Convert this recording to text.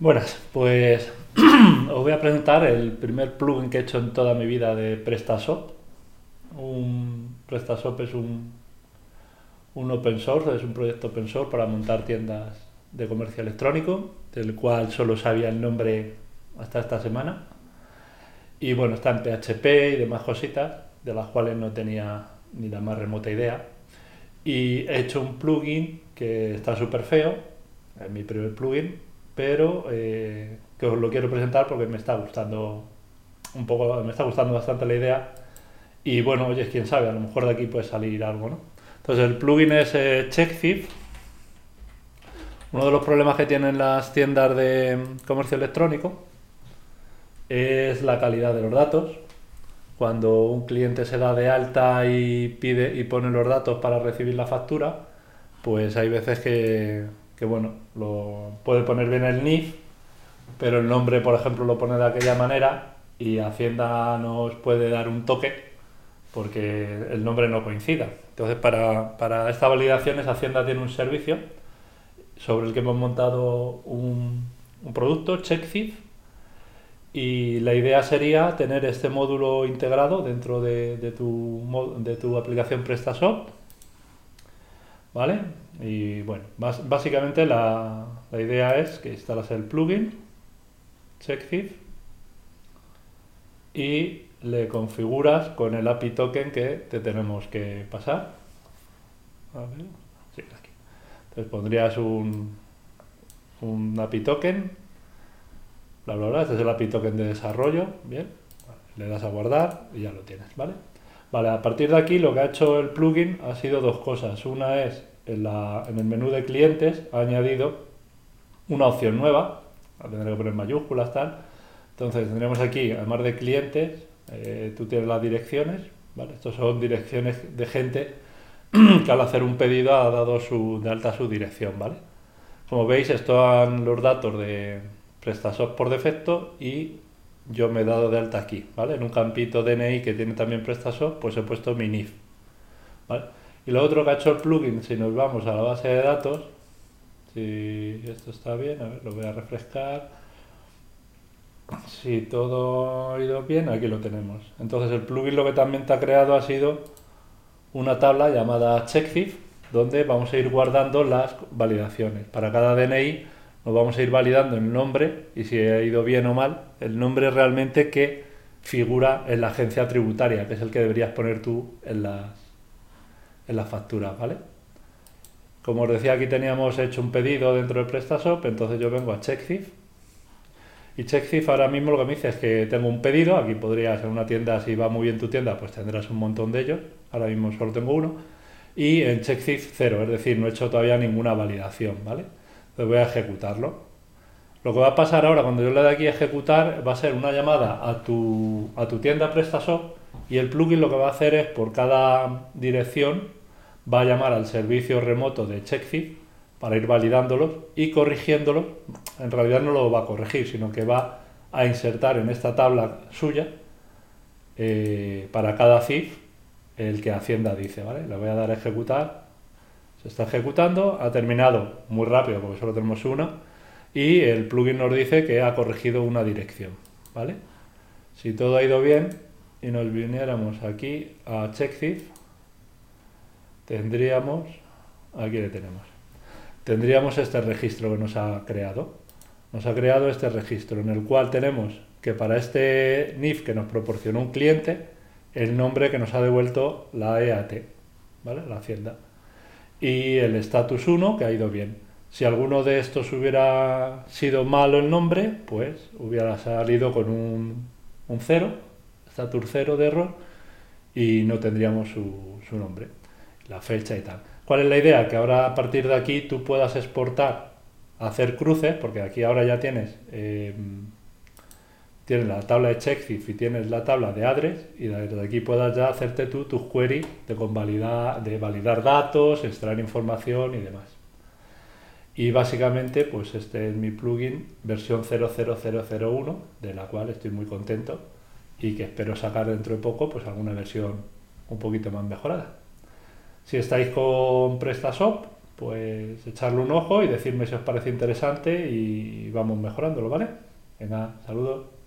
Buenas, pues os voy a presentar el primer plugin que he hecho en toda mi vida de PrestaShop. Un PrestaShop es un, un open source, es un proyecto open source para montar tiendas de comercio electrónico, del cual solo sabía el nombre hasta esta semana. Y bueno, está en PHP y demás cositas, de las cuales no tenía ni la más remota idea. Y he hecho un plugin que está súper feo, es mi primer plugin, pero eh, que os lo quiero presentar porque me está gustando un poco, me está gustando bastante la idea y bueno, oye, quién sabe, a lo mejor de aquí puede salir algo, ¿no? Entonces el plugin es eh. Uno de los problemas que tienen las tiendas de comercio electrónico es la calidad de los datos. Cuando un cliente se da de alta y pide y pone los datos para recibir la factura, pues hay veces que que bueno, lo puede poner bien el NIF, pero el nombre, por ejemplo, lo pone de aquella manera y Hacienda nos puede dar un toque porque el nombre no coincida. Entonces, para, para estas validaciones, Hacienda tiene un servicio sobre el que hemos montado un, producto, CheckThief, y la idea sería tener este módulo integrado dentro de, de, tu, de tu aplicación PrestaShop, ¿vale? Y bueno, básicamente la, idea es que instalas el plugin, CheckThief, y le configuras con el API token que te tenemos que pasar. Entonces pondrías un, un API token, bla bla bla, este es el API token de desarrollo, bien, le das a guardar y ya lo tienes, ¿vale? Vale, a partir de aquí lo que ha hecho el plugin ha sido dos cosas. Una es en, el menú de clientes ha añadido una opción nueva, tendré que poner mayúsculas, tal. Entonces tendremos aquí, además de clientes, eh, tú tienes las direcciones, ¿vale? Estos son direcciones de gente que al hacer un pedido ha dado su, de alta su dirección, ¿vale? Como veis, están los datos de PrestaShop por defecto y yo me he dado de alta aquí, ¿vale? En un campito DNI que tiene también PrestaShop, pues he puesto mi NIF. Y lo otro que ha hecho el plugin, si nos vamos a la base de datos, si esto está bien, a ver, lo voy a refrescar. Si todo ha ido bien, aquí lo tenemos. Entonces el plugin lo que también te ha creado ha sido una tabla llamada CheckThief, donde vamos a ir guardando las validaciones. Para cada DNI nos vamos a ir validando el nombre y si ha ido bien o mal, el nombre realmente que figura en la agencia tributaria, que es el que deberías poner tú en las, en la factura, ¿vale? Como os decía, aquí teníamos hecho un pedido dentro de PrestaShop, entonces yo vengo a CheckThief. Y CheckThief ahora mismo lo que me dice es que tengo un pedido, aquí podría ser una tienda, si va muy bien tu tienda, pues tendrás un montón de ellos, ahora mismo solo tengo uno. Y en CheckThief cero, es decir, no he hecho todavía ninguna validación, ¿vale? Entonces voy a ejecutarlo. Lo que va a pasar ahora cuando yo le dé aquí a ejecutar va a ser una llamada a tu, a tu tienda PrestaShop y el plugin lo que va a hacer es por cada dirección va a llamar al servicio remoto de CheckFit para ir validándolos y corrigiéndolos. En realidad no lo va a corregir, sino que va a insertar en esta tabla suya eh, para cada CIF el que Hacienda dice. ¿vale? Le voy a dar a ejecutar. Se está ejecutando, ha terminado muy rápido porque solo tenemos una y el plugin nos dice que ha corregido una dirección. ¿vale? Si todo ha ido bien y nos viniéramos aquí a CheckThief, tendríamos, aquí le tenemos, tendríamos este registro que nos ha creado. Nos ha creado este registro en el cual tenemos que para este NIF que nos proporcionó un cliente, el nombre que nos ha devuelto la EAT, ¿vale? La Hacienda. Y el status 1 que ha ido bien. Si alguno de estos hubiera sido malo el nombre, pues hubiera salido con un, un 0, status 0 de error, y no tendríamos su, su nombre la fecha y tal. ¿Cuál es la idea? Que ahora a partir de aquí tú puedas exportar, hacer cruces, porque aquí ahora ya tienes, eh, tienes la tabla de CheckThief y tienes la tabla de address y desde aquí puedas ya hacerte tú tus queries de, de validar datos, extraer información y demás. Y básicamente, pues este es mi plugin versión 00001, de la cual estoy muy contento y que espero sacar dentro de poco pues alguna versión un poquito más mejorada. Si estáis con PrestaShop, pues echarle un ojo y decirme si os parece interesante y vamos mejorándolo, ¿vale? Venga, saludos.